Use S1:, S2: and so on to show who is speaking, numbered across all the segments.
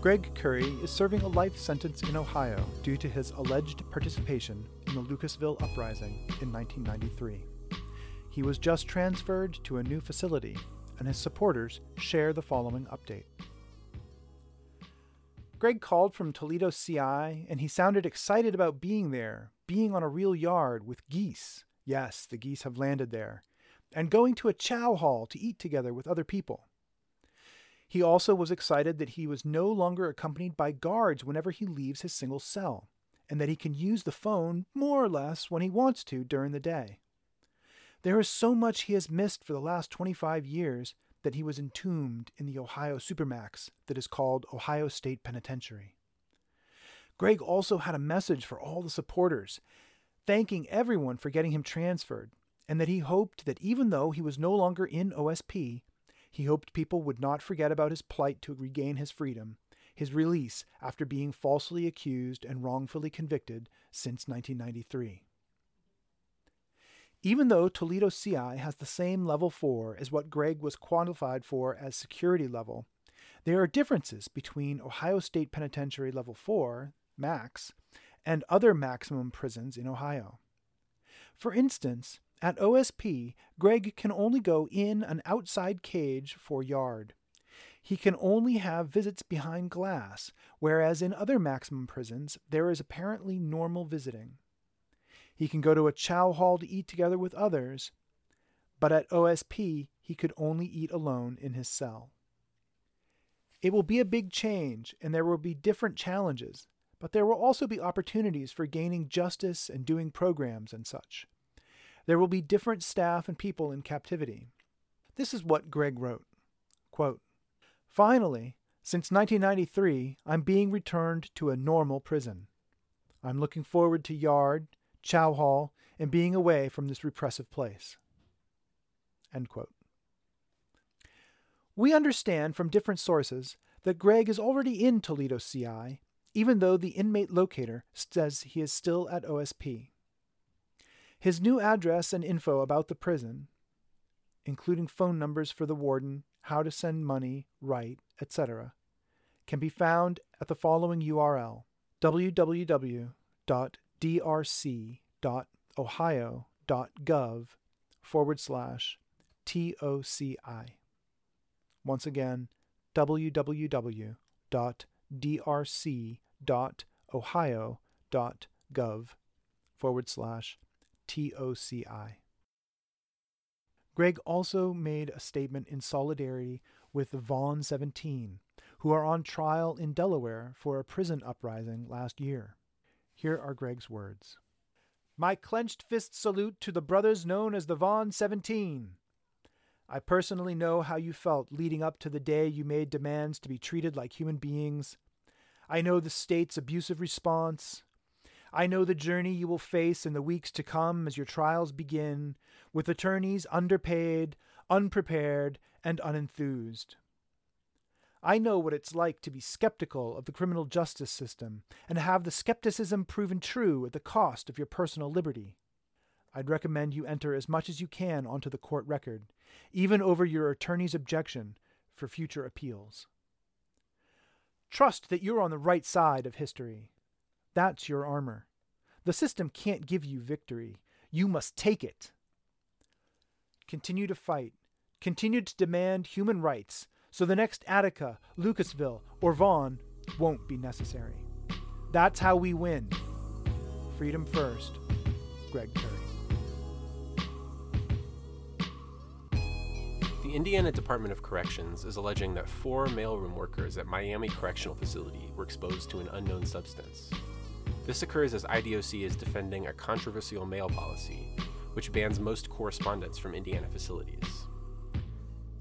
S1: Greg Curry is serving a life sentence in Ohio due to his alleged participation in the Lucasville Uprising in 1993. He was just transferred to a new facility, and his supporters share the following update. Greg called from Toledo CI, and he sounded excited about being there, being on a real yard with geese. Yes, the geese have landed there. And going to a chow hall to eat together with other people. He also was excited that he was no longer accompanied by guards whenever he leaves his single cell, and that he can use the phone more or less when he wants to during the day. There is so much he has missed for the last 25 years that he was entombed in the Ohio Supermax that is called Ohio State Penitentiary. Greg also had a message for all the supporters, thanking everyone for getting him transferred, and that he hoped that even though he was no longer in OSP, he hoped people would not forget about his plight to regain his freedom, his release after being falsely accused and wrongfully convicted since 1993. Even though Toledo CI has the same level 4 as what Greg was qualified for as security level, there are differences between Ohio State Penitentiary Level 4, MAX, and other maximum prisons in Ohio. For instance, at OSP, Greg can only go in an outside cage for yard. He can only have visits behind glass, whereas in other maximum prisons, there is apparently normal visiting. He can go to a chow hall to eat together with others, but at OSP, he could only eat alone in his cell. It will be a big change, and there will be different challenges, but there will also be opportunities for gaining justice and doing programs and such. There will be different staff and people in captivity. This is what Greg wrote Quote, Finally, since 1993, I'm being returned to a normal prison. I'm looking forward to yard, chow hall, and being away from this repressive place. We understand from different sources that Greg is already in Toledo CI, even though the inmate locator says he is still at OSP. His new address and info about the prison, including phone numbers for the warden, how to send money, write, etc., can be found at the following URL www.drc.ohio.gov forward slash TOCI. Once again, www.drc.ohio.gov forward slash TOCI. Greg also made a statement in solidarity with the Vaughn 17, who are on trial in Delaware for a prison uprising last year. Here are Greg's words My clenched fist salute to the brothers known as the Vaughn 17. I personally know how you felt leading up to the day you made demands to be treated like human beings. I know the state's abusive response, I know the journey you will face in the weeks to come as your trials begin, with attorneys underpaid, unprepared, and unenthused. I know what it's like to be skeptical of the criminal justice system and have the skepticism proven true at the cost of your personal liberty. I'd recommend you enter as much as you can onto the court record, even over your attorney's objection, for future appeals. Trust that you're on the right side of history. That's your armor. The system can't give you victory. You must take it. Continue to fight. Continue to demand human rights so the next Attica, Lucasville, or Vaughn won't be necessary. That's how we win. Freedom first. Greg Curry.
S2: The Indiana Department of Corrections is alleging that four mailroom workers at Miami Correctional Facility were exposed to an unknown substance. This occurs as IDOC is defending a controversial mail policy, which bans most correspondence from Indiana facilities.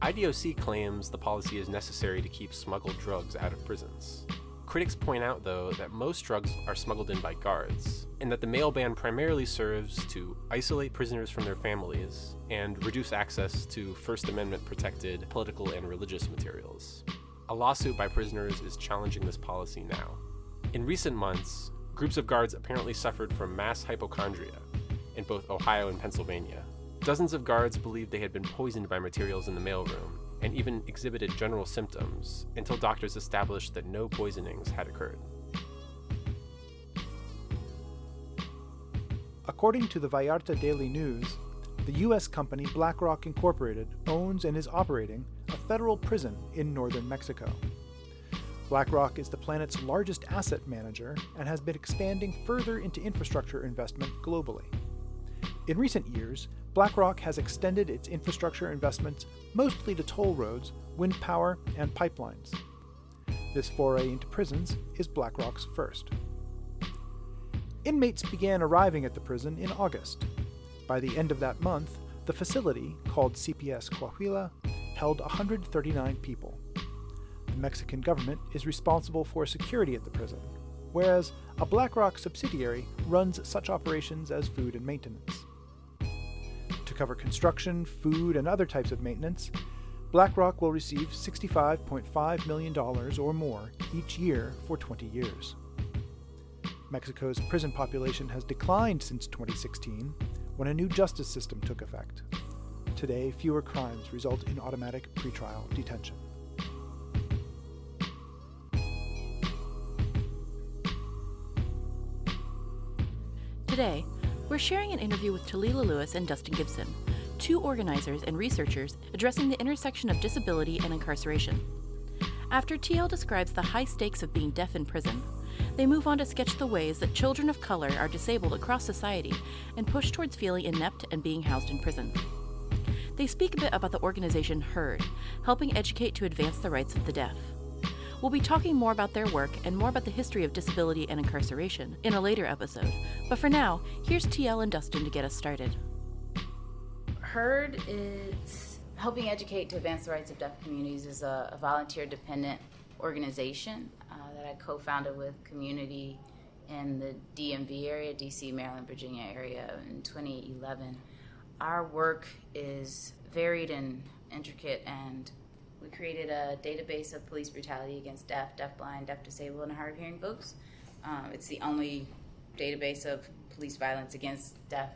S2: IDOC claims the policy is necessary to keep smuggled drugs out of prisons. Critics point out, though, that most drugs are smuggled in by guards, and that the mail ban primarily serves to isolate prisoners from their families and reduce access to First Amendment protected political and religious materials. A lawsuit by prisoners is challenging this policy now. In recent months, groups of guards apparently suffered from mass hypochondria in both Ohio and Pennsylvania. Dozens of guards believed they had been poisoned by materials in the mailroom, and even exhibited general symptoms until doctors established that no poisonings had occurred.
S1: According to the Vallarta Daily News, the U.S. company BlackRock Incorporated owns and is operating a federal prison in northern Mexico. BlackRock is the planet's largest asset manager and has been expanding further into infrastructure investment globally. In recent years, BlackRock has extended its infrastructure investments mostly to toll roads, wind power, and pipelines. This foray into prisons is BlackRock's first. Inmates began arriving at the prison in August. By the end of that month, the facility, called CPS Coahuila, held 139 people. Mexican government is responsible for security at the prison, whereas a BlackRock subsidiary runs such operations as food and maintenance To cover construction, food, and other types of maintenance, BlackRock will receive $65.5 million or more each year for 20 years. Mexico's prison population has declined since 2016 when a new justice system took effect. Today, fewer crimes result in automatic pretrial detention.
S3: Today, we're sharing an interview with Talila Lewis and Dustin Gibson, two organizers and researchers addressing the intersection of disability and incarceration. After TL describes the high stakes of being deaf in prison, they move on to sketch the ways that children of color are disabled across society and push towards feeling inept and being housed in prison. They speak a bit about the organization HEARD, helping educate to advance the rights of the deaf. We'll be talking more about their work and more about the history of disability and incarceration in a later episode. But for now, here's TL and Dustin to get us started.
S4: HEARD is helping educate to advance the rights of deaf communities is a, a volunteer dependent organization uh, that I co founded with community in the DMV area, DC, Maryland, Virginia area in 2011. Our work is varied and intricate and we created a database of police brutality against deaf, deafblind, deaf disabled, and hard of hearing folks. Um, it's the only database of police violence against deaf,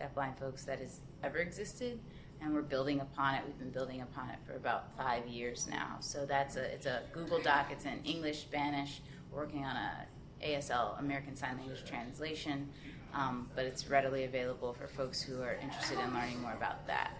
S4: deafblind folks that has ever existed, and we're building upon it. We've been building upon it for about five years now. So that's a it's a Google Doc. It's in English, Spanish. We're working on a ASL American Sign Language translation, um, but it's readily available for folks who are interested in learning more about that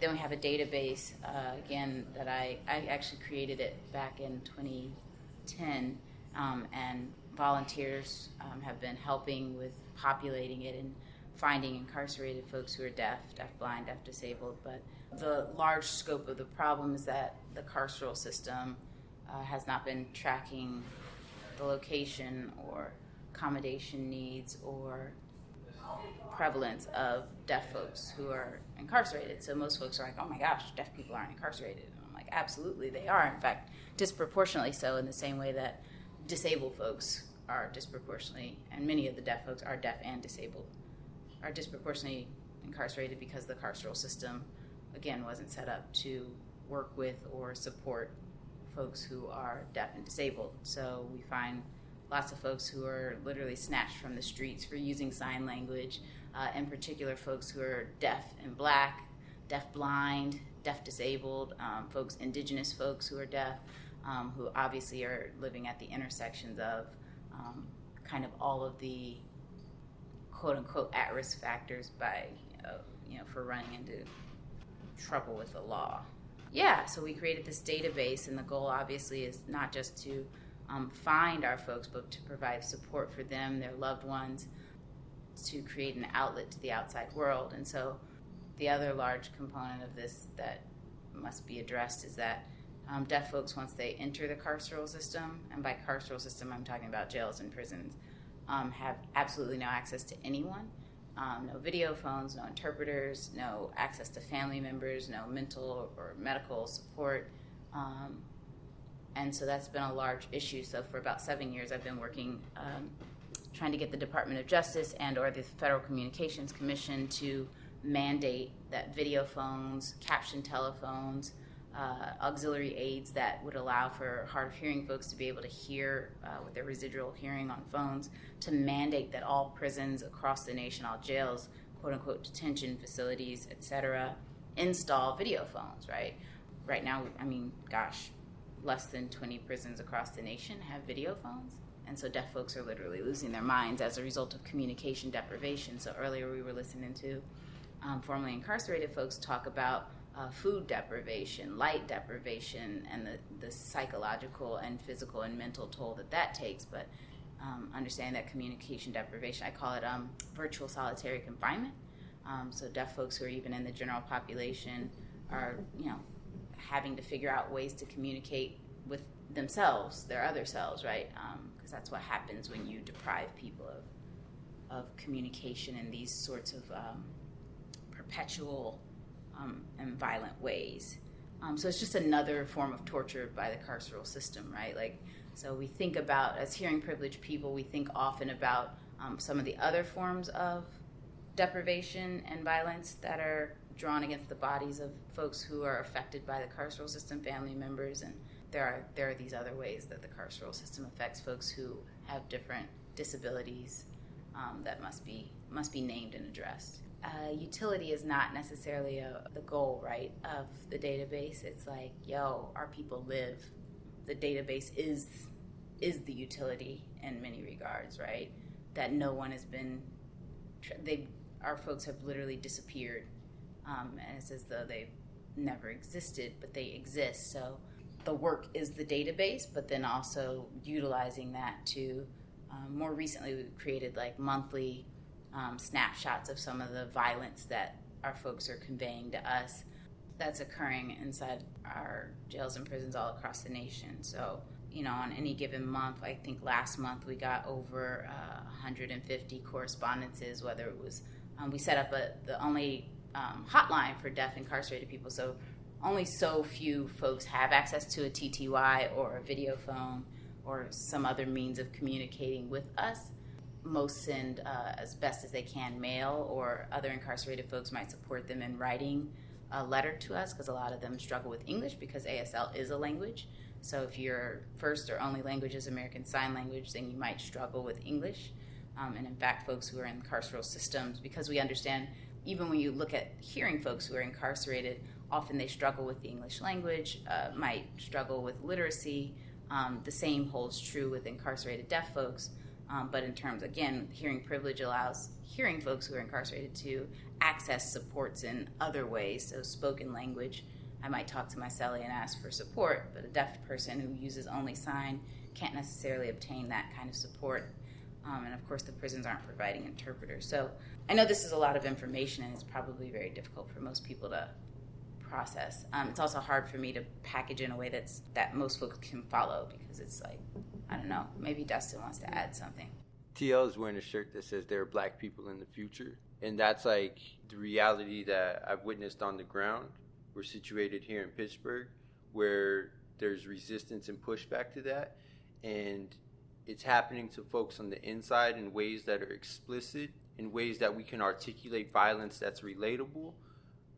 S4: then we have a database uh, again that I, I actually created it back in 2010 um, and volunteers um, have been helping with populating it and finding incarcerated folks who are deaf deaf blind deaf disabled. But the large scope of the problem is that the carceral system uh, has not been tracking the location or accommodation needs or prevalence of deaf folks who are incarcerated. So most folks are like, oh my gosh, deaf people aren't incarcerated. And I'm like, absolutely, they are. In fact, disproportionately so, in the same way that disabled folks are disproportionately, and many of the deaf folks are deaf and disabled, are disproportionately incarcerated because the carceral system, again, wasn't set up to work with or support folks who are deaf and disabled. So we find lots of folks who are literally snatched from the streets for using sign language, uh, in particular, folks who are deaf and black, deaf blind, deaf disabled, um, folks, indigenous folks who are deaf, um, who obviously are living at the intersections of um, kind of all of the quote unquote at risk factors by, uh, you know, for running into trouble with the law. Yeah, so we created this database, and the goal obviously is not just to um, find our folks, but to provide support for them, their loved ones, to create an outlet to the outside world. And so, the other large component of this that must be addressed is that um, deaf folks, once they enter the carceral system, and by carceral system, I'm talking about jails and prisons, um, have absolutely no access to anyone. Um, no video phones, no interpreters, no access to family members, no mental or medical support. Um, and so that's been a large issue. So for about seven years, I've been working um, trying to get the Department of Justice and or the Federal Communications Commission to mandate that video phones, caption telephones, uh, auxiliary aids that would allow for hard of hearing folks to be able to hear uh, with their residual hearing on phones, to mandate that all prisons across the nation, all jails, quote unquote detention facilities, etc., install video phones, right? Right now, I mean, gosh, less than 20 prisons across the nation have video phones. And so deaf folks are literally losing their minds as a result of communication deprivation. So earlier we were listening to um, formerly incarcerated folks talk about uh, food deprivation, light deprivation, and the, the psychological and physical and mental toll that that takes. But um, understanding that communication deprivation, I call it um, virtual solitary confinement. Um, so deaf folks who are even in the general population are, you know, having to figure out ways to communicate with themselves, their other selves, right? Because um, that's what happens when you deprive people of, of communication in these sorts of um, perpetual um, and violent ways. Um, so it's just another form of torture by the carceral system, right? Like, so we think about, as hearing privileged people, we think often about um, some of the other forms of deprivation and violence that are drawn against the bodies of folks who are affected by the carceral system, family members, and there are there are these other ways that the carceral system affects folks who have different disabilities um, that must be must be named and addressed uh, utility is not necessarily a, the goal, right, of the database. It's like, yo, our people live. The database is is the utility in many regards, right? That no one has been. They our folks have literally disappeared, um, and it's as though they've never existed, but they exist. So the work is the database, but then also utilizing that to. Um, more recently, we've created like monthly um, snapshots of some of the violence that our folks are conveying to us that's occurring inside our jails and prisons all across the nation. So, you know, on any given month, I think last month we got over uh, 150 correspondences, whether it was, um, we set up a, the only um, hotline for deaf incarcerated people. So, only so few folks have access to a TTY or a video phone or some other means of communicating with us most send uh, as best as they can mail, or other incarcerated folks might support them in writing a letter to us because a lot of them struggle with English because ASL is a language. So if your first or only language is American Sign Language, then you might struggle with English. Um, and in fact, folks who are in carceral systems, because we understand even when you look at hearing folks who are incarcerated, often they struggle with the English language, uh, might struggle with literacy. Um, the same holds true with incarcerated deaf folks. Um, but in terms, again, hearing privilege allows hearing folks who are incarcerated to access supports in other ways. So, spoken language, I might talk to my cellie and ask for support, but a deaf person who uses only sign can't necessarily obtain that kind of support. Um, and of course, the prisons aren't providing interpreters. So, I know this is a lot of information and it's probably very difficult for most people to process. Um, it's also hard for me to package in a way that's that most folks can follow because it's like I don't know. Maybe Dustin wants to add something.
S5: TL is wearing a shirt that says there are black people in the future. And that's like the reality that I've witnessed on the ground. We're situated here in Pittsburgh where there's resistance and pushback to that. And it's happening to folks on the inside in ways that are explicit, in ways that we can articulate violence that's relatable.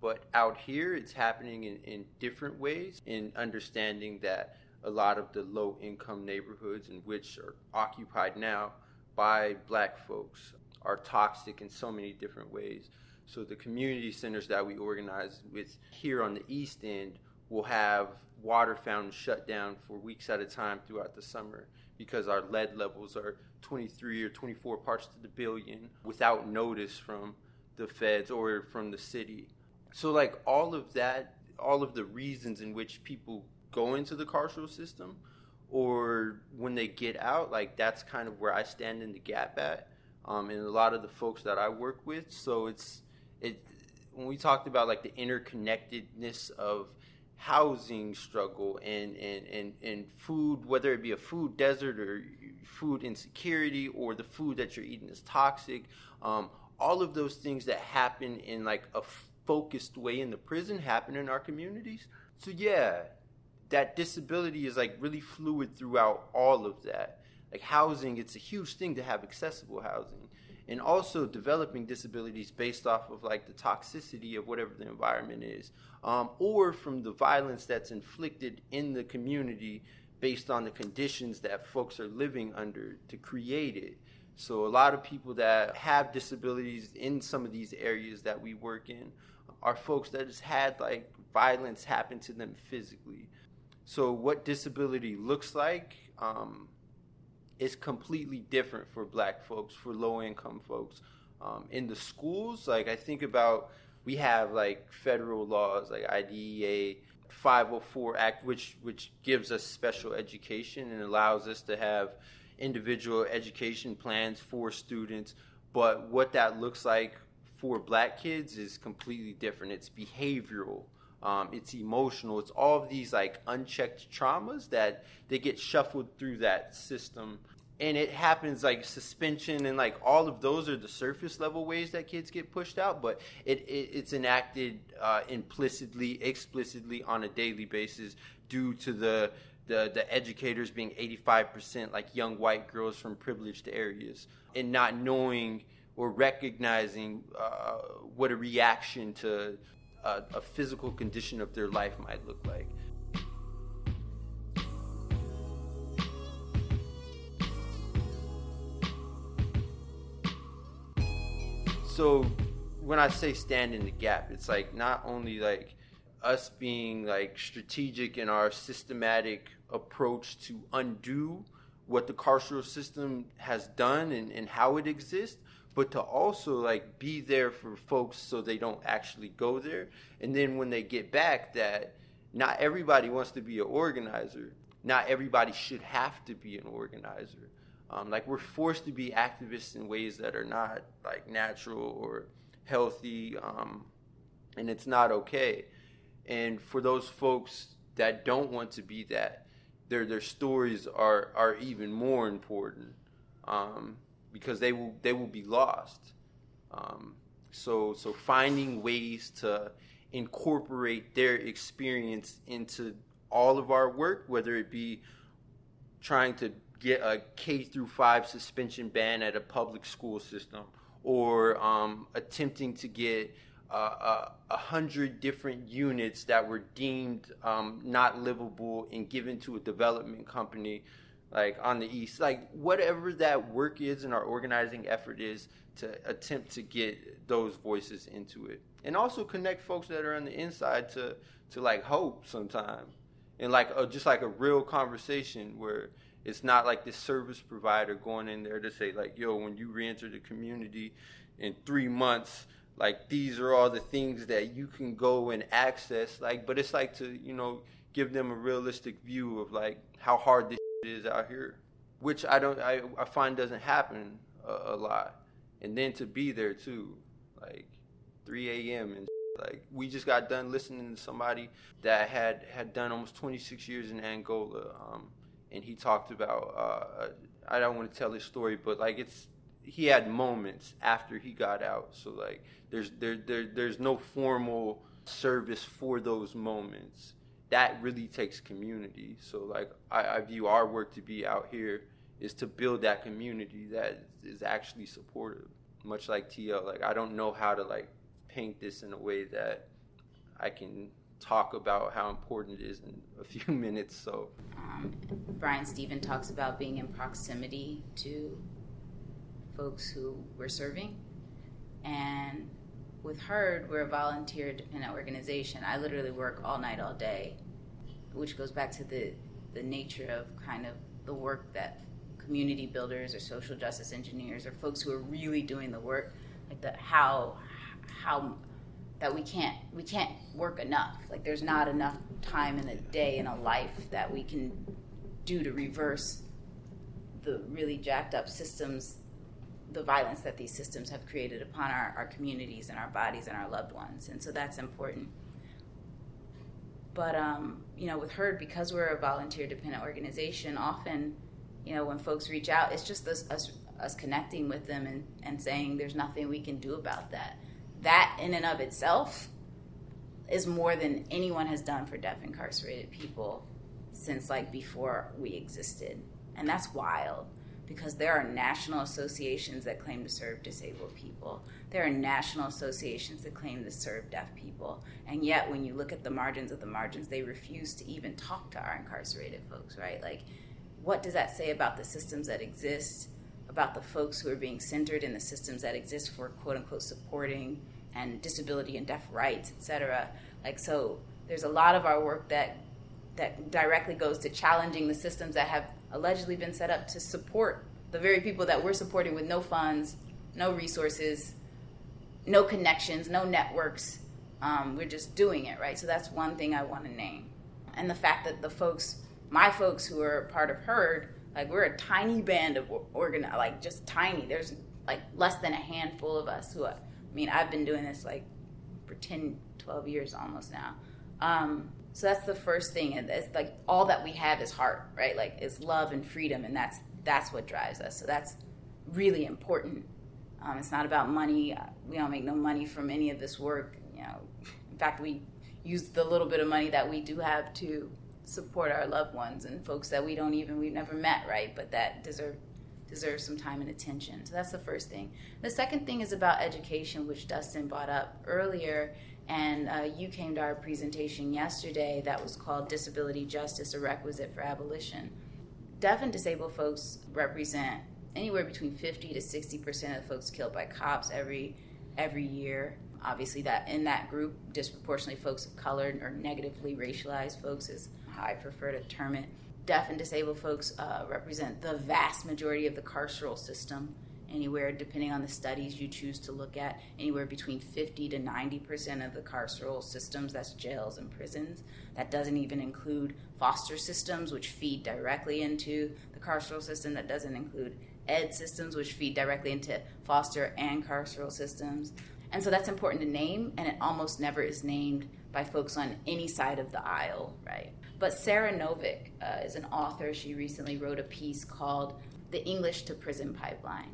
S5: But out here, it's happening in, in different ways, in understanding that a lot of the low income neighborhoods in which are occupied now by black folks are toxic in so many different ways. So the community centers that we organize with here on the east end will have water fountains shut down for weeks at a time throughout the summer because our lead levels are 23 or 24 parts to the billion without notice from the feds or from the city. So like all of that, all of the reasons in which people go into the carceral system or when they get out, like that's kind of where I stand in the gap at, um, and a lot of the folks that I work with. So it's it when we talked about like the interconnectedness of housing struggle and, and, and, and food, whether it be a food desert or food insecurity or the food that you're eating is toxic, um, all of those things that happen in like a focused way in the prison happen in our communities. So yeah, that disability is like really fluid throughout all of that. Like housing, it's a huge thing to have accessible housing. And also developing disabilities based off of like the toxicity of whatever the environment is, um, or from the violence that's inflicted in the community based on the conditions that folks are living under to create it. So a lot of people that have disabilities in some of these areas that we work in are folks that has had like violence happen to them physically. So what disability looks like um, is completely different for Black folks, for low income folks. Um, in the schools, like I think about, we have like federal laws like IDEA 504 Act, which which gives us special education and allows us to have individual education plans for students. But what that looks like for black kids is completely different. It's behavioral, um, it's emotional, it's all of these like unchecked traumas that they get shuffled through that system. And it happens like suspension and like all of those are the surface level ways that kids get pushed out, but it, it it's enacted uh, implicitly, explicitly on a daily basis due to the the, the educators being 85% like young white girls from privileged areas and not knowing or recognizing uh, what a reaction to a, a physical condition of their life might look like. So when I say stand in the gap, it's like not only like us being like strategic in our systematic approach to undo what the carceral system has done and, and how it exists, but to also like be there for folks so they don't actually go there. And then when they get back, that not everybody wants to be an organizer. Not everybody should have to be an organizer. Um, like we're forced to be activists in ways that are not like natural or healthy, um, and it's not okay. And for those folks that don't want to be that, their their stories are are even more important. Um, because they will they will be lost. Um, so so finding ways to incorporate their experience into all of our work, whether it be trying to get a K through five suspension ban at a public school system, or um, attempting to get uh, a hundred different units that were deemed um, not livable and given to a development company like on the east like whatever that work is and our organizing effort is to attempt to get those voices into it. And also connect folks that are on the inside to to like hope sometime. And like a, just like a real conversation where it's not like this service provider going in there to say like yo when you reenter the community in three months like these are all the things that you can go and access like but it's like to you know give them a realistic view of like how hard this is out here, which I don't I, I find doesn't happen a, a lot. And then to be there too, like 3 a.m. and like we just got done listening to somebody that had had done almost 26 years in Angola, um, and he talked about uh, I don't want to tell his story, but like it's he had moments after he got out. So like there's there, there there's no formal service for those moments that really takes community. So like I, I, view our work to be out here is to build that community that is actually supportive. Much like TL, like I don't know how to like paint this in a way that I can talk about how important it is in a few minutes. So
S4: um, Bryan Steven talks about being in proximity to folks who we're serving, and with HEARD, we're a volunteer dependent organization. I literally work all night, all day, which goes back to the, the nature of kind of the work that community builders or social justice engineers or folks who are really doing the work, like the how how that we can't we can't work enough. Like there's not enough time in a day in a life that we can do to reverse the really jacked up systems the violence that these systems have created upon our, our communities and our bodies and our loved ones. And so that's important. But, um, you know, with HEARD, because we're a volunteer dependent organization, often, you know, when folks reach out, it's just this, us, us connecting with them and, and saying there's nothing we can do about that. That in and of itself is more than anyone has done for deaf incarcerated people since like before we existed. And that's wild because there are national associations that claim to serve disabled people. There are national associations that claim to serve deaf people. And yet, when you look at the margins of the margins, they refuse to even talk to our incarcerated folks, right? Like, what does that say about the systems that exist, about the folks who are being centered in the systems that exist for quote unquote supporting and disability and deaf rights, et cetera? Like, so there's a lot of our work that that directly goes to challenging the systems that have allegedly been set up to support the very people that we're supporting with no funds, no resources, no connections, no networks. Um, we're just doing it, right? So that's one thing I want to name. And the fact that the folks, my folks who are part of HEARD, like we're a tiny band of organ, like just tiny. There's like less than a handful of us who, I mean, I've been doing this like for 10, 12 years almost now. Um, so that's the first thing, and it's like all that we have is heart, right? Like it's love and freedom, and that's that's what drives us. So that's really important. Um, it's not about money. We don't make no money from any of this work. You know, in fact, we use the little bit of money that we do have to support our loved ones and folks that we don't even we've never met, right? But that deserve deserve some time and attention. So that's the first thing. The second thing is about education, which Dustin brought up earlier, and uh, you came to our presentation yesterday that was called Disability Justice, a Requisite for Abolition. Deaf and disabled folks represent anywhere between 50 to 60 percent of the folks killed by cops every every year. Obviously, that in that group, disproportionately folks of color or negatively racialized folks is how I prefer to term it. Deaf and disabled folks uh, represent the vast majority of the carceral system anywhere, depending on the studies you choose to look at, anywhere between 50 to 90% of the carceral systems, that's jails and prisons. That doesn't even include foster systems, which feed directly into the carceral system. That doesn't include ed systems, which feed directly into foster and carceral systems. And so that's important to name, and it almost never is named by folks on any side of the aisle, right? But Sara Novic uh, is an author. She recently wrote a piece called The English to Prison Pipeline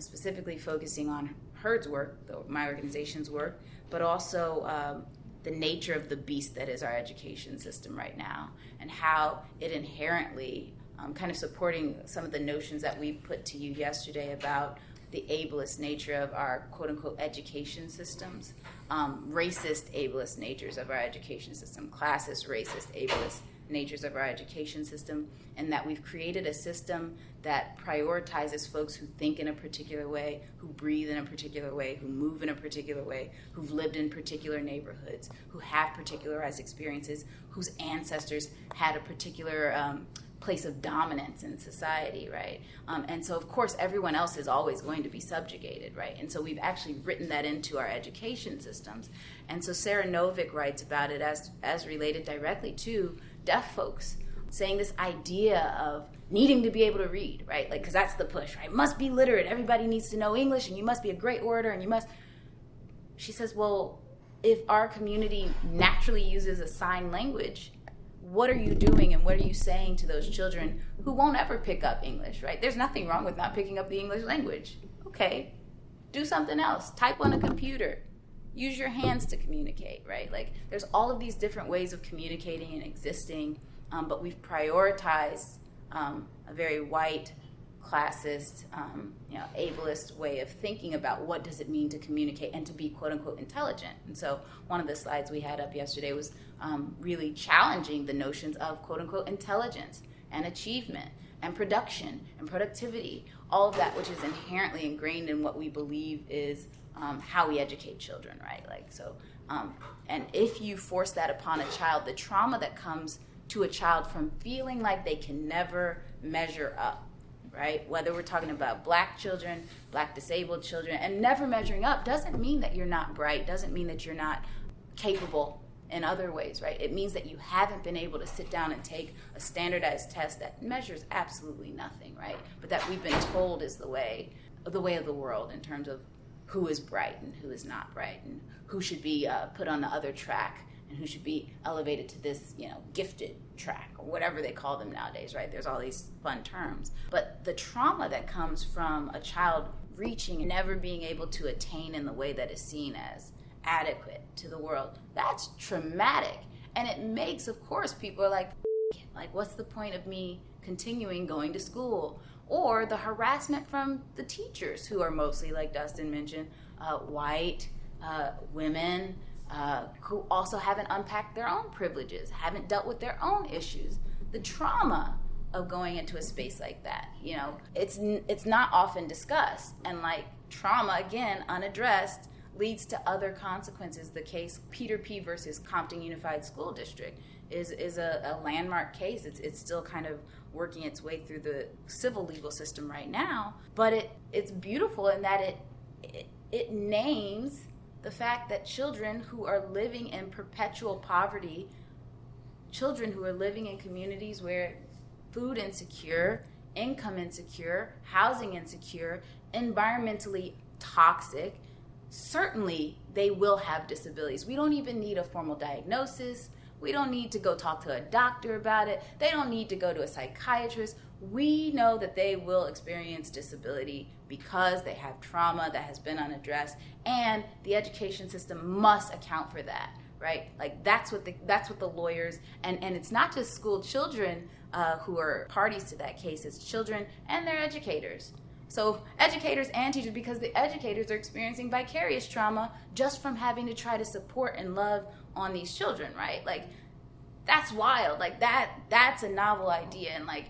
S4: specifically focusing on HEARD's work, my organization's work, but also um, the nature of the beast that is our education system right now and how it inherently, um, kind of supporting some of the notions that we put to you yesterday about the ableist nature of our quote unquote education systems, um, racist ableist natures of our education system, classist, racist, ableist natures of our education system, and that we've created a system that prioritizes folks who think in a particular way, who breathe in a particular way, who move in a particular way, who've lived in particular neighborhoods, who have particularized experiences, whose ancestors had a particular um, place of dominance in society, right? Um, and so, of course, everyone else is always going to be subjugated, right? And so, we've actually written that into our education systems. And so, Sara Novic writes about it as as related directly to deaf folks, saying this idea of needing to be able to read, right? Like, because that's the push, right? Must be literate. Everybody needs to know English, and you must be a great orator, and you must. She says, well, if our community naturally uses a sign language, what are you doing and what are you saying to those children who won't ever pick up English, right? There's nothing wrong with not picking up the English language. Okay, do something else. Type on a computer. Use your hands to communicate, right? Like, there's all of these different ways of communicating and existing, um, but we've prioritized um, a very white, classist, um, you know, ableist way of thinking about what does it mean to communicate and to be quote unquote intelligent. And so one of the slides we had up yesterday was um, really challenging the notions of quote unquote intelligence and achievement and production and productivity, all of that which is inherently ingrained in what we believe is um, how we educate children, right? Like so, um, and if you force that upon a child, the trauma that comes to a child from feeling like they can never measure up right? Whether we're talking about black children, black disabled children, and never measuring up doesn't mean that you're not bright, doesn't mean that you're not capable in other ways, right? It means that you haven't been able to sit down and take a standardized test that measures absolutely nothing, right? But that we've been told is the way the way of the world in terms of who is bright and who is not bright and who should be uh, put on the other track and who should be elevated to this, you know, gifted track or whatever they call them nowadays, right? There's all these fun terms. But the trauma that comes from a child reaching and never being able to attain in the way that is seen as adequate to the world, that's traumatic. And it makes, of course, people are like, like, what's the point of me continuing going to school? Or the harassment from the teachers, who are mostly, like Dustin mentioned, uh, white, uh, women, uh, who also haven't unpacked their own privileges, haven't dealt with their own issues. The trauma of going into a space like that, you know, it's it's not often discussed, and like trauma again unaddressed leads to other consequences. The case Peter P. versus Compton Unified School District is is a, a landmark case. It's it's still kind of working its way through the civil legal system right now, but it it's beautiful in that it, it, it names the fact that children who are living in perpetual poverty, children who are living in communities where food insecure, income insecure, housing insecure, environmentally toxic, certainly they will have disabilities. We don't even need a formal diagnosis. We don't need to go talk to a doctor about it. They don't need to go to a psychiatrist. We know that they will experience disability because they have trauma that has been unaddressed, and the education system must account for that, right? Like that's what the that's what the lawyers and and it's not just school children uh, who are parties to that case. It's children and their educators. So educators and teachers, because the educators are experiencing vicarious trauma just from having to try to support and love on these children, right? Like that's wild. Like that that's a novel idea and like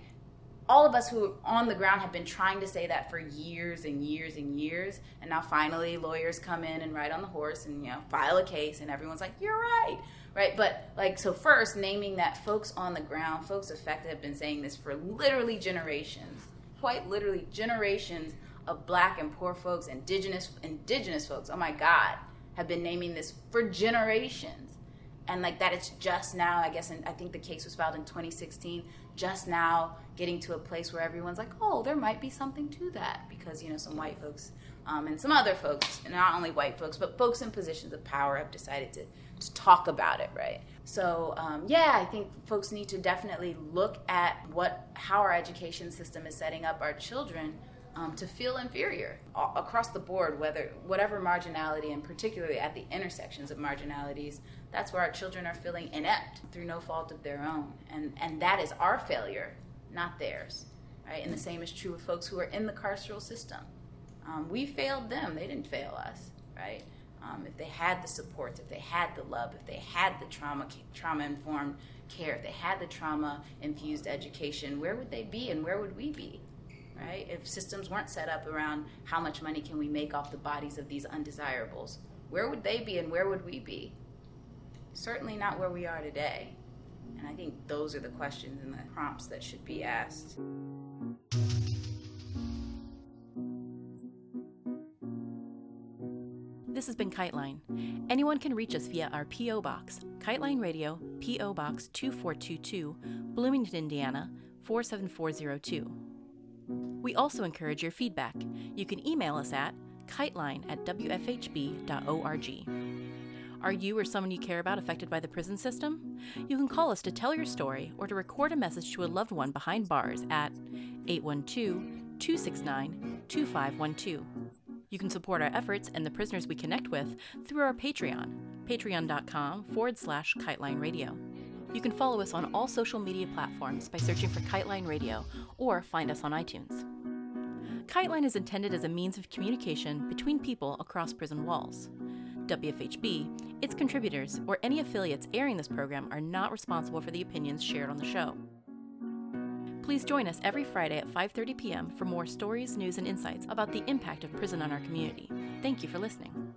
S4: all of us who are on the ground have been trying to say that for years and years and years and now finally lawyers come in and ride on the horse and you know file a case and everyone's like you're right right but like so first naming that folks on the ground folks affected have been saying this for literally generations quite literally generations of black and poor folks indigenous indigenous folks oh my god have been naming this for generations and like that it's just now i guess and i think the case was filed in 2016 just now getting to a place where everyone's like oh there might be something to that because you know some white folks um, and some other folks not only white folks but folks in positions of power have decided to, to talk about it right? So um, yeah i think folks need to definitely look at what how our education system is setting up our children um, to feel inferior across the board, whether whatever marginality, and particularly at the intersections of marginalities, that's where our children are feeling inept through no fault of their own, and and that is our failure, not theirs, right? And the same is true with folks who are in the carceral system. Um, we failed them; they didn't fail us, right? Um, if they had the supports, if they had the love, if they had the trauma trauma informed care, if they had the trauma infused education, where would they be, and where would we be? right? If systems weren't set up around how much money can we make off the bodies of these undesirables, where would they be and where would we be? Certainly not where we are today. And I think those are the questions and the prompts that should be asked.
S3: This has been Kiteline. Anyone can reach us via our P.O. Box, Kiteline Radio, P.O. Box 2422, Bloomington, Indiana 47402. We also encourage your feedback. You can email us at kiteline at wfhb.org. Are you or someone you care about affected by the prison system? You can call us to tell your story or to record a message to a loved one behind bars at 812 269 2512. You can support our efforts and the prisoners we connect with through our Patreon, patreon.com forward slash kiteline radio. You can follow us on all social media platforms by searching for Kiteline Radio or find us on iTunes. Kiteline is intended as a means of communication between people across prison walls. WFHB, its contributors, or any affiliates airing this program are not responsible for the opinions shared on the show. Please join us every Friday at 5:30 p.m. for more stories, news, and insights about the impact of prison on our community. Thank you for listening.